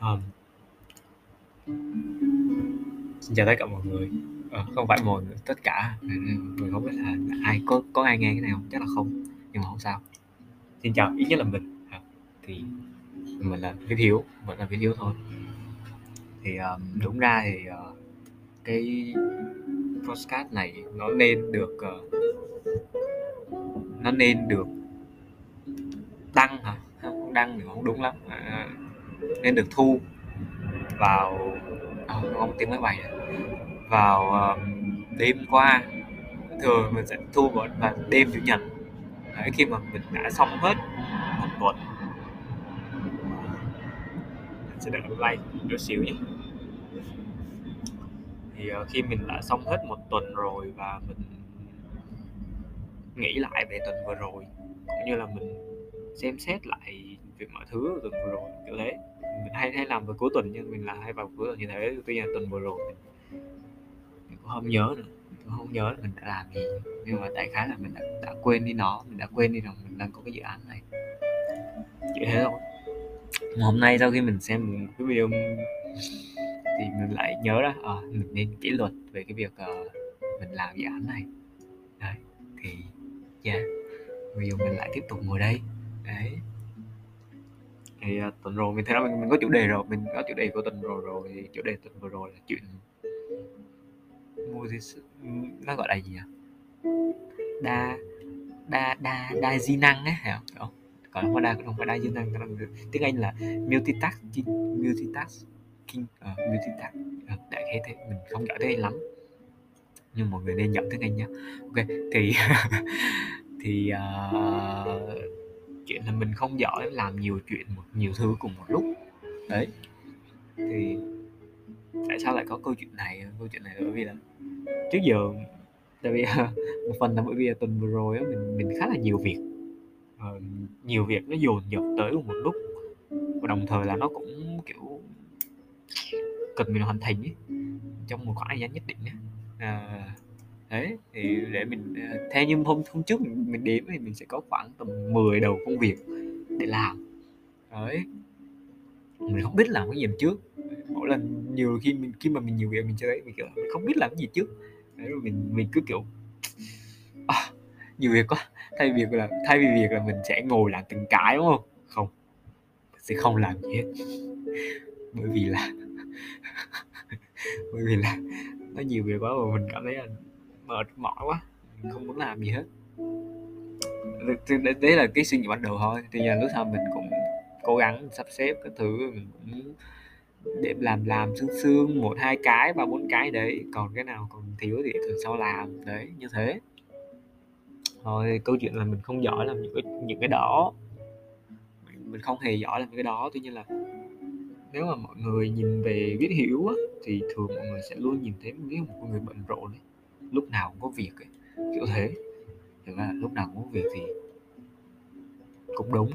um, xin chào tất cả mọi người. À, không phải mọi người tất cả. Người không biết là ai có có ai nghe cái này không? Chắc là không nhưng mà không sao. Xin chào ít nhất là mình. Ờ, thì mình là viết hiếu vẫn là viết hiếu thôi. Thì um, đúng ra thì uh, cái podcast này nó nên được uh, nó nên được đăng hả? Không đăng thì không đúng lắm. À, nên được thu vào à, không tiếng máy bay vào uh, đêm qua. Thường mình sẽ thu vào, vào đêm chủ nhật. Đấy, khi mà mình đã xong hết một tuần. Mình sẽ được like chút xíu nhé. Thì uh, khi mình đã xong hết một tuần rồi và mình nghĩ lại về tuần vừa rồi cũng như là mình xem xét lại việc mọi thứ tuần vừa rồi kiểu thế. Mình hay hay làm vào cuối tuần nhưng mình là hay vào cuối tuần như thế. Tuy nhiên tuần vừa rồi mình, mình cũng không nhớ nữa. Mình không nhớ là mình đã làm gì. Nhưng mà đại khái là mình đã, đã quên đi nó mình đã quên đi rằng mình đang có cái dự án này. Chỉ thế thôi. Mà hôm nay sau khi mình xem cái video thì mình lại nhớ ra à, mình nên kỷ luật về cái việc uh, mình làm dự án này. Đấy thì yeah. Bây giờ mình lại tiếp tục ngồi đây. Đấy thì uh, tuần rồi mình thấy là mình, mình có chủ đề rồi mình có chủ đề của tuần rồi rồi thì chủ đề tuần vừa rồi là chuyện mua gì nó gọi là gì à đa đa đa đa di năng á hiểu không? Còn không phải đa không phải đa di năng tiếng anh là multitasking multitasking uh, multitask. Uh, đại khái thế mình không giỏi tiếng anh lắm. Nhưng mọi người nên nhận tiếng anh nhé ok thì thì uh, chuyện là mình không giỏi làm nhiều chuyện một nhiều thứ cùng một lúc. Đấy. Thì tại sao lại có câu chuyện này? Câu chuyện này bởi vì là trước giờ tại vì một phần là bởi vì tuần vừa rồi mình mình khá là nhiều việc. Uh, nhiều việc nó dồn dập tới cùng một lúc. Và đồng thời là nó cũng kiểu cần mình hoàn thành ấy. Trong một khoảng thời gian nhất định ấy đấy thì để mình ờ, theo như hôm hôm trước mình, mình đếm thì mình sẽ có khoảng tầm 10 đầu công việc để làm. Đấy. Mình không biết làm cái gì trước. Mỗi lần nhiều khi mình khi mà mình nhiều việc mình chơi mình kiểu mình không biết làm cái gì trước. Đấy rồi mình mình cứ kiểu à, nhiều việc quá. Thay vì là thay vì việc là mình sẽ ngồi làm từng cái đúng không? Không mình sẽ không làm gì hết. Bởi vì là bởi vì là nó nhiều việc quá mà mình cảm thấy là mệt mỏi quá. Mình không muốn làm gì hết. Đấy là cái suy nghĩ ban đầu thôi. Thì giờ lúc sau mình cũng cố gắng sắp xếp các thứ mình cũng để làm làm xương xương một hai cái ba bốn cái đấy. Còn cái nào còn thiếu thì từ sau làm. Đấy như thế. Thôi câu chuyện là mình không giỏi làm những cái những cái đó. Mình, mình không hề giỏi làm cái đó. Tuy nhiên là nếu mà mọi người nhìn về viết hiểu á, thì thường mọi người sẽ luôn nhìn thấy biết một người bận rộn ấy lúc nào cũng có việc ấy. kiểu thế thực ra lúc nào cũng có việc thì cũng đúng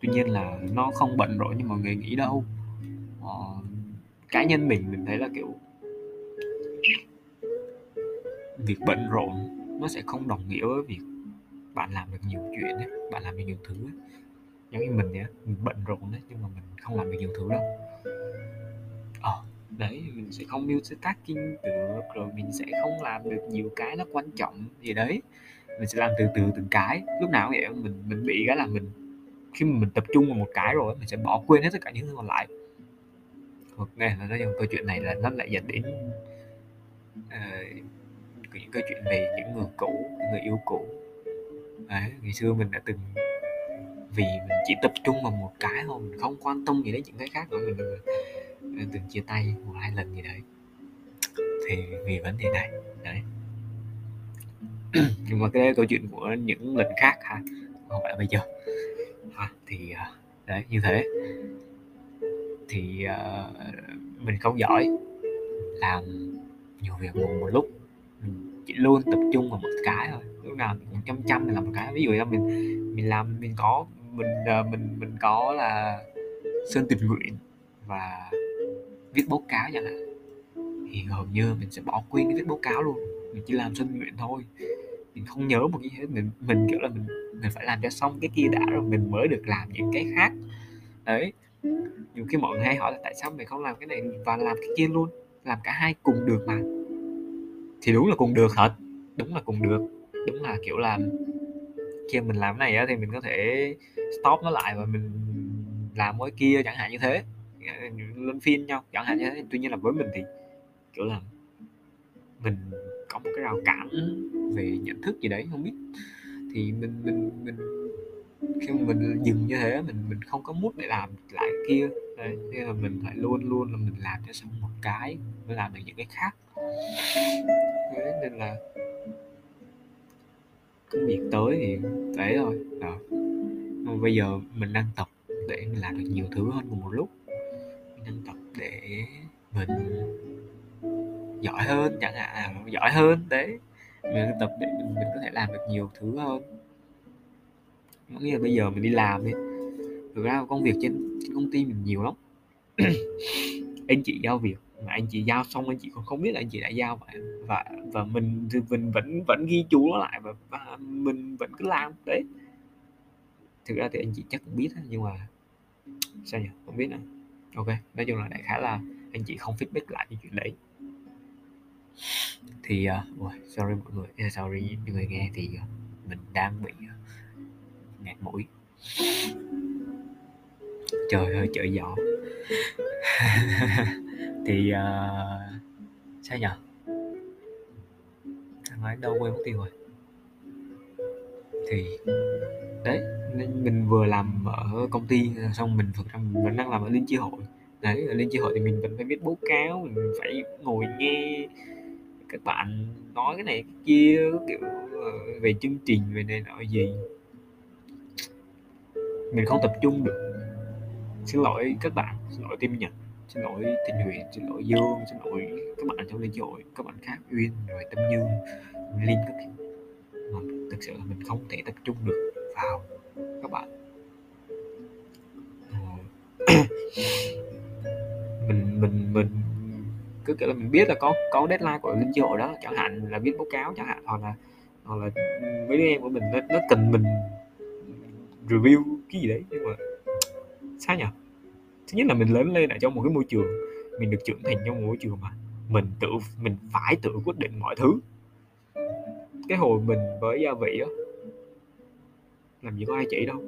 tuy nhiên là nó không bận rộn như mọi người nghĩ đâu ờ, cá nhân mình mình thấy là kiểu việc bận rộn nó sẽ không đồng nghĩa với việc bạn làm được nhiều chuyện ấy, bạn làm được nhiều thứ ấy. giống như mình nhé mình bận rộn đấy nhưng mà mình không làm được nhiều thứ đâu đấy mình sẽ không multitasking được rồi mình sẽ không làm được nhiều cái nó quan trọng gì đấy. Mình sẽ làm từ từ từng cái lúc nào vậy mình mình bị cái là mình khi mà mình tập trung vào một cái rồi mình sẽ bỏ quên hết tất cả những thứ còn lại. Hoặc nghe là nói câu chuyện này là nó lại dẫn đến uh, những câu chuyện về những người cũ người yêu cũ. Đấy, ngày xưa mình đã từng vì mình chỉ tập trung vào một cái thôi mình không quan tâm gì đến những cái khác nữa mình, mình từng chia tay một hai lần gì đấy. Thì vì vấn đề này đấy. Nhưng mà cái đấy là câu chuyện của những lần khác ha không phải là bây giờ. Ha, thì à, đấy như thế. Thì uh, mình không giỏi làm nhiều việc một, một lúc mình chỉ luôn tập trung vào một cái thôi. Lúc nào mình cũng chăm chăm mình làm một cái. Ví dụ như mình mình làm mình có mình uh, mình mình có là sơn tình nguyện và viết báo cáo chẳng hạn. Thì hầu như mình sẽ bỏ quên cái viết báo cáo luôn. Mình chỉ làm sinh nguyện thôi. Mình không nhớ một cái hết. Mình mình kiểu là mình mình phải làm cho xong cái kia đã rồi mình mới được làm những cái khác. Đấy. Nhiều khi mọi người hay hỏi là tại sao mình không làm cái này? Và làm cái kia luôn. Làm cả hai cùng được mà. Thì đúng là cùng được thật. Đúng là cùng được. Đúng là kiểu là khi mình làm cái này á, thì mình có thể stop nó lại và mình làm cái kia chẳng hạn như thế. Dạ, lên phiên nhau, chẳng hạn như thế. Tuy nhiên là với mình thì, kiểu là, mình có một cái rào cản về nhận thức gì đấy, không biết. Thì mình mình mình, khi mà mình dừng như thế, mình mình không có mút để làm lại kia. Nên là mình phải luôn luôn là mình làm cho xong một cái, mới làm được những cái khác. Thế nên là công việc tới thì thế thôi, đó. Bây giờ mình đang tập để mình làm được nhiều thứ hơn cùng một lúc mình tập để mình giỏi hơn chẳng hạn là giỏi hơn đấy. Mình tập để mình, mình có thể làm được nhiều thứ hơn. Có nghĩa là bây giờ mình đi làm đi thực ra công việc trên, trên công ty mình nhiều lắm. Anh chị giao việc mà anh chị giao xong anh chị còn không biết là anh chị đã giao và và và mình thì mình vẫn vẫn ghi chú nó lại và, và mình vẫn cứ làm đấy. Thực ra thì anh chị chắc cũng biết nhưng mà sao nhỉ không biết nữa ok nói chung là đại khái là anh chị không feedback lại cái chuyện đấy. Thì uh, sorry mọi người eh, sorry những người nghe thì uh, mình đang bị uh, ngạt mũi. Trời ơi trời gió. Thì uh, sao nhở? Nói đâu quên mất tiêu rồi. Thì đấy mình vừa làm ở công ty, xong mình thực ra mình vẫn đang làm ở liên chi hội. Đấy, ở liên chi hội thì mình vẫn phải viết báo cáo, mình phải ngồi nghe các bạn nói cái này, cái kia, kiểu ờ, về chương trình, về này nọ gì. Mình không tập trung được. Xin lỗi các bạn, xin lỗi tim nhật, xin lỗi tình huyền, xin lỗi dương, xin lỗi các bạn trong liên hội, các bạn khác, uyên, rồi tâm như, linh các mà thực sự là mình không thể tập trung được vào các bạn. Mình mình mình cứ kiểu là mình biết là có có deadline của linh hội đó chẳng hạn là viết báo cáo chẳng hạn hoặc là hoặc là mấy đứa em của mình nó, nó cần mình review cái gì đấy nhưng mà sao nhỉ thứ nhất là mình lớn lên lại trong một cái môi trường mình được trưởng thành trong một môi trường mà mình tự mình phải tự quyết định mọi thứ. Cái hồi mình với gia vị á làm gì có ai chỉ đâu.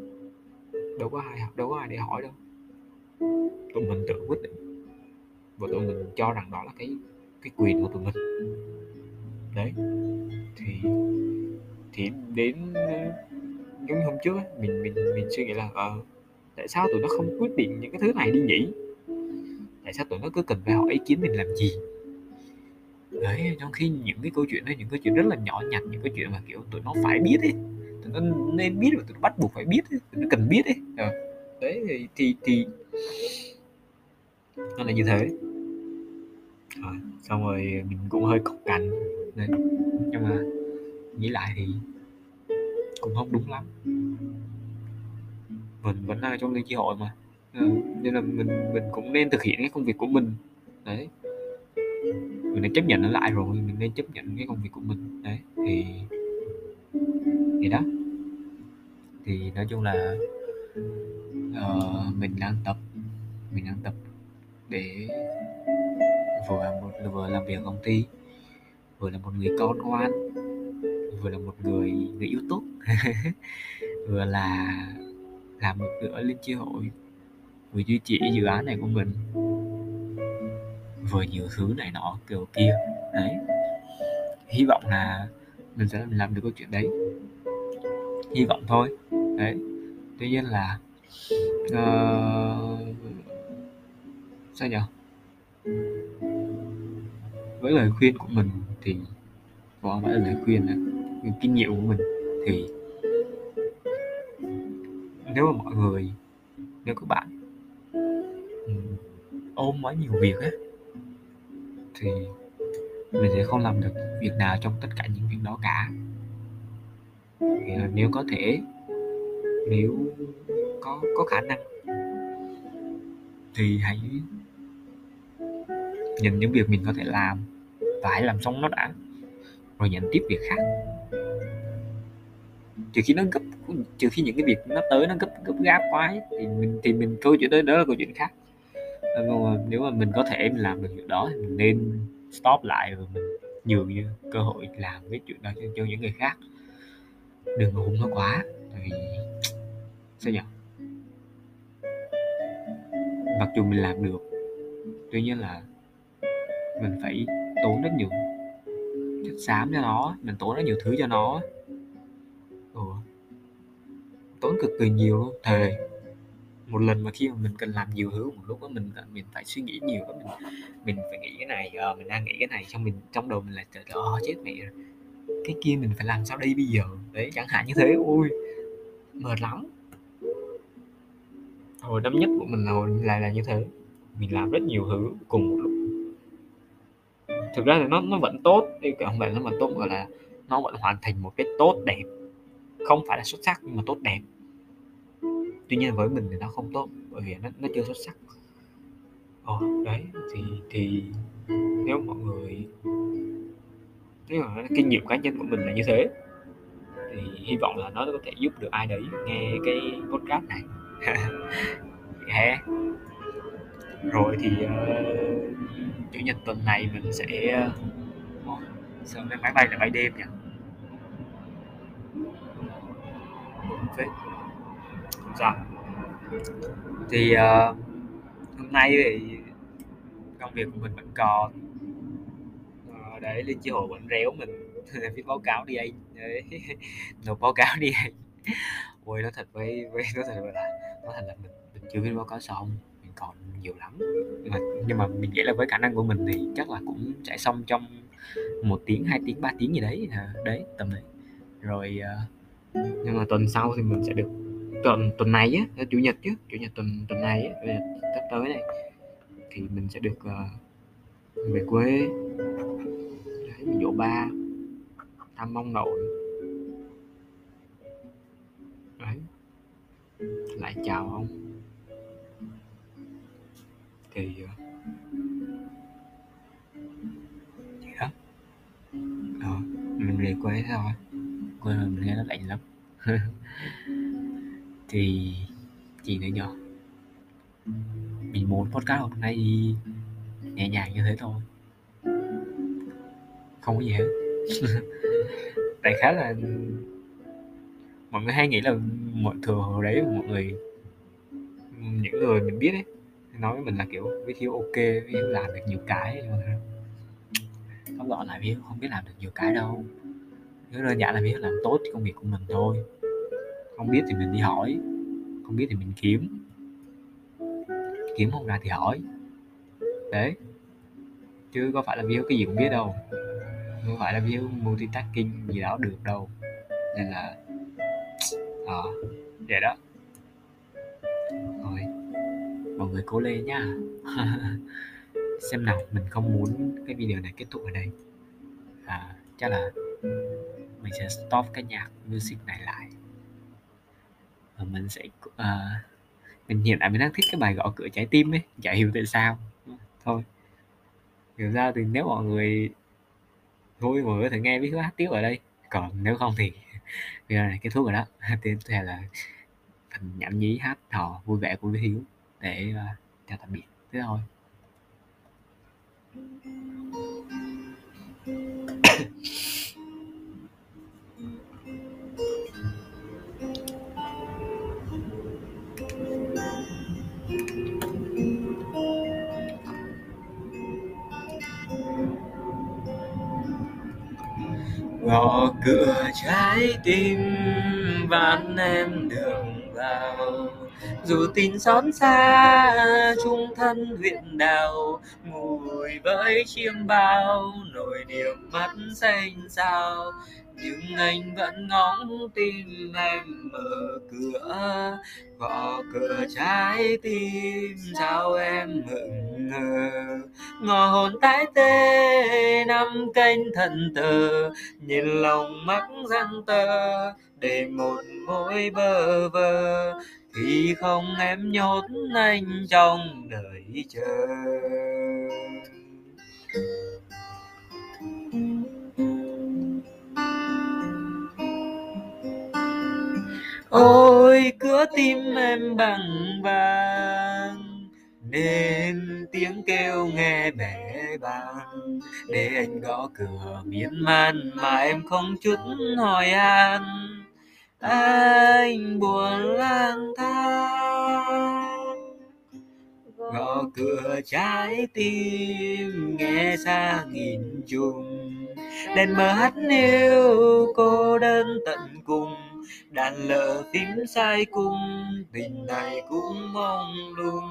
Đâu có ai học, đâu có ai để hỏi đâu. Tụi mình tự quyết định. Và tụi mình cho rằng đó là cái cái quyền của tụi mình. Đấy. Thì thì đến giống như hôm trước ấy, mình mình mình suy nghĩ là ờ tại sao tụi nó không quyết định những cái thứ này đi nhỉ? Tại sao tụi nó cứ cần phải hỏi ý kiến mình làm gì? Đấy trong khi những cái câu chuyện đó những cái chuyện rất là nhỏ nhặt những cái chuyện mà kiểu tụi nó phải biết ấy nó nên biết và tụi nó bắt buộc phải biết ấy. tụi nó cần biết ấy. À, đấy thì thì, thì. Nó là như thế. À, xong rồi mình cũng hơi cọc cành nên nhưng mà nghĩ lại thì cũng không đúng lắm. Mình vẫn đang trong liên chi hội mà. À, nên là mình mình cũng nên thực hiện cái công việc của mình. Đấy. Mình đã chấp nhận nó lại rồi mình nên chấp nhận cái công việc của mình. Đấy thì thì đó thì nói chung là uh, mình đang tập mình đang tập để vừa một vừa làm việc công ty vừa là một người con ngoan vừa là một người người yêu tốt. Vừa là làm một nữa liên chi hội vừa duy trì dự án này của mình vừa nhiều thứ này nọ kiểu kia. Đấy. Hy vọng là mình sẽ làm được câu chuyện đấy. Hy vọng thôi đấy. Tuy nhiên là uh, sao nhở? Với lời khuyên của mình thì có phải là lời khuyên là kinh nghiệm của mình thì nếu mà mọi người nếu các bạn ừ, ôm quá nhiều việc á thì mình sẽ không làm được việc nào trong tất cả những việc đó cả. Thì nếu có thể nếu có có khả năng thì hãy nhìn những việc mình có thể làm và hãy làm xong nó đã rồi nhận tiếp việc khác. Trừ khi nó gấp trừ khi những cái việc nó tới nó gấp gấp gáp quá thì mình thì mình câu chuyện tới đó là câu chuyện khác. Ờ, nhưng mà nếu mà mình có thể mình làm được việc đó thì mình nên stop lại và mình nhường như cơ hội làm cái chuyện đó cho, cho những người khác. Đừng hùng nó quá tại vì sao nhỉ mặc dù mình làm được tuy nhiên là mình phải tốn rất nhiều chất xám cho nó mình tốn rất nhiều thứ cho nó. Ừ. tốn cực kỳ nhiều luôn. Thề một lần mà khi mà mình cần làm nhiều thứ một lúc đó mình mình phải suy nghĩ nhiều đó mình mình phải nghĩ cái này uh, mình đang nghĩ cái này trong mình trong đầu mình là trời ơi chết mẹ cái kia mình phải làm sao đây bây giờ? Đấy chẳng hạn như thế. Ui mệt lắm hồi năm nhất của mình là hồi lại là như thế. Mình làm rất nhiều thứ cùng một lúc. Thực ra thì nó nó vẫn tốt đi không phải nó vẫn tốt gọi là nó vẫn hoàn thành một cái tốt đẹp. Không phải là xuất sắc nhưng mà tốt đẹp. Tuy nhiên với mình thì nó không tốt bởi vì nó, nó chưa xuất sắc. Ồ đấy thì thì nếu mọi người nếu mà kinh nghiệm cá nhân của mình là như thế thì hy vọng là nó có thể giúp được ai đấy nghe cái podcast này. yeah. rồi thì uh, chủ nhật tuần này mình sẽ uh, sao cái máy bay là bay đêm nhỉ? Phết. Dạ. thì uh, hôm nay thì công việc của mình vẫn còn. Uh, để lên chi hội vẫn réo mình viết báo cáo đi anh. Nộp báo cáo đi anh. Ôi nó thật với với nó thật là có thể là mình mình chưa viết báo cáo xong mình còn nhiều lắm. Nhưng mà nhưng mà mình nghĩ là với khả năng của mình thì chắc là cũng sẽ xong trong một tiếng hai tiếng ba tiếng gì đấy à, đấy tầm đấy. Rồi uh, nhưng mà tuần sau thì mình sẽ được tuần tuần này á ờ, chủ nhật chứ chủ nhật tuần tuần này á sắp tới này thì mình sẽ được uh, về quê. Đấy mình dỗ ba thăm mong nội lại chào ông. Thì vậy? Đó? Ờ, mình về quê thôi quê rồi mình nghe nó lạnh lắm. Thì gì nữa nhỏ. Mình muốn podcast hôm nay nhẹ nhàng như thế thôi. Không có gì hết. Tại khá là mọi người hay nghĩ là mọi thừa đấy, mọi người, những người mình biết ấy nói với mình là, kiểu với thiếu ok với thiếu làm được nhiều cái. Nhưng mà không gọi là biết không biết làm được nhiều cái đâu. Nếu đơn giản là biết làm tốt công việc của mình thôi. Không biết thì mình đi hỏi, không biết thì mình kiếm. Kiếm không ra thì hỏi. Đấy. Chứ có phải là biết cái gì cũng biết đâu. Không phải là biết multitasking gì đó được đâu. Nên là đó vậy đó. Rồi mọi người cố lên nhá. Xem nào mình không muốn cái video này kết thúc ở đây. À, chắc là mình sẽ stop cái nhạc music này lại. Và mình sẽ uh, mình hiện tại mình đang thích cái bài gõ cửa trái tim ấy chả hiểu tại sao. Thôi. Hiểu ra thì nếu mọi người vui mọi người có thể nghe biết hát tiếp ở đây còn nếu không thì video này kết thúc rồi đó. Tiếp theo là phần nhảm nhí hát hò vui vẻ của Hiếu để uh, chào tạm biệt. Thế thôi gõ cửa trái tim, ván em đường vào. Dù tin xót xa, chung thân huyện đào ngồi với chiêm bao nổi niềm mắt xanh sao nhưng anh vẫn ngóng tim em mở cửa, gõ cửa trái tim, sao em mừng? Ngờ. Ngò hồn tái tê, năm canh thần tờ, nhìn lòng mắc răng tơ để một mối bơ vơ. Thì không em nhốt anh trong đời chờ. Ôi cửa tim em bằng vàng nên tiếng kêu nghe bể bàng, để anh gõ cửa miên man mà em không chút hỏi han. Anh buồn lang thang, gõ cửa trái tim nghe xa nghìn trùng. Đèn mờ hắt yêu cô đơn tận cùng đàn lợ tím sai cung tình này cũng mong lung.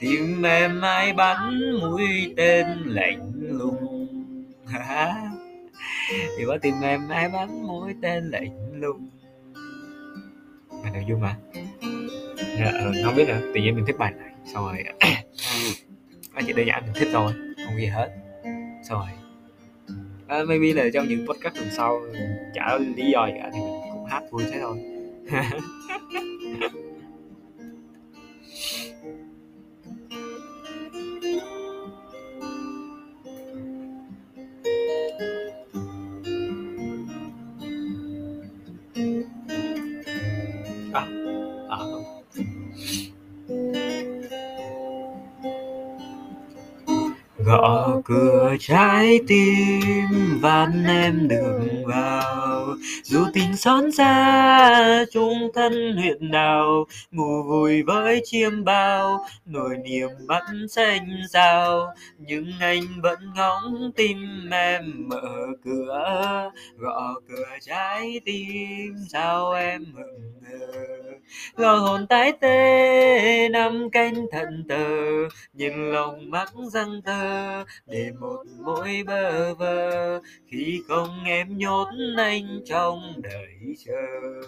Tim em ai bắn mũi tên lạnh lùng. Thì có tìm em ai bắn mũi tên lạnh lùng. Bài nội dung mà dạ, ừ, không biết nữa. Tự nhiên mình thích bài này xong rồi anh chị đơn giản mình thích rồi không gì hết. Xong rồi. À, maybe là trong những podcast lần sau chả lý do gì cả thì mình hát vui thế thôi. À, à, gõ cửa trái tim van em đường vào. Dù tình xót xa, chung thân huyện nào, ngủ vùi với chiêm bao. Nỗi niềm mắt xanh sao nhưng anh vẫn ngóng tim em mở cửa. Gõ cửa trái tim, sao em mừng ngờ lo hồn tái tê, năm canh thận tờ nhìn lòng mắt răng thơ để một mối bơ vơ, khi không em nhốt anh trong đời chờ.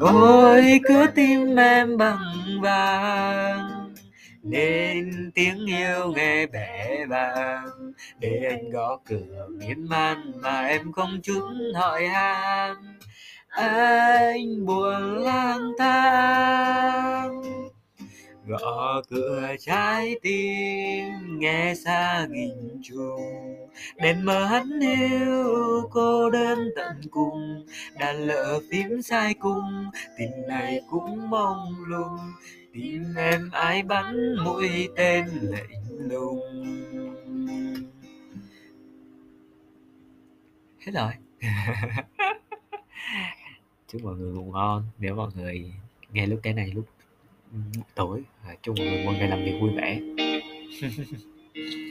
Ôi cứ tim em bằng vàng, nên tiếng yêu nghe bẻ vàng để anh gõ cửa miên man mà em không chút hỏi han anh buồn lang thang. Gõ cửa trái tim, nghe xa nghìn trùng. Đèn mờ hắt hiu cô đơn tận cùng. Đàn lỡ phím sai cung tình này cũng mong lung. Tim em ai bắn mũi tên lạnh lùng. Hết rồi. chúc mọi người ngủ ngon. Nếu mọi người nghe lúc cái này lúc ừ, tối chúc mọi người một ngày làm việc vui vẻ.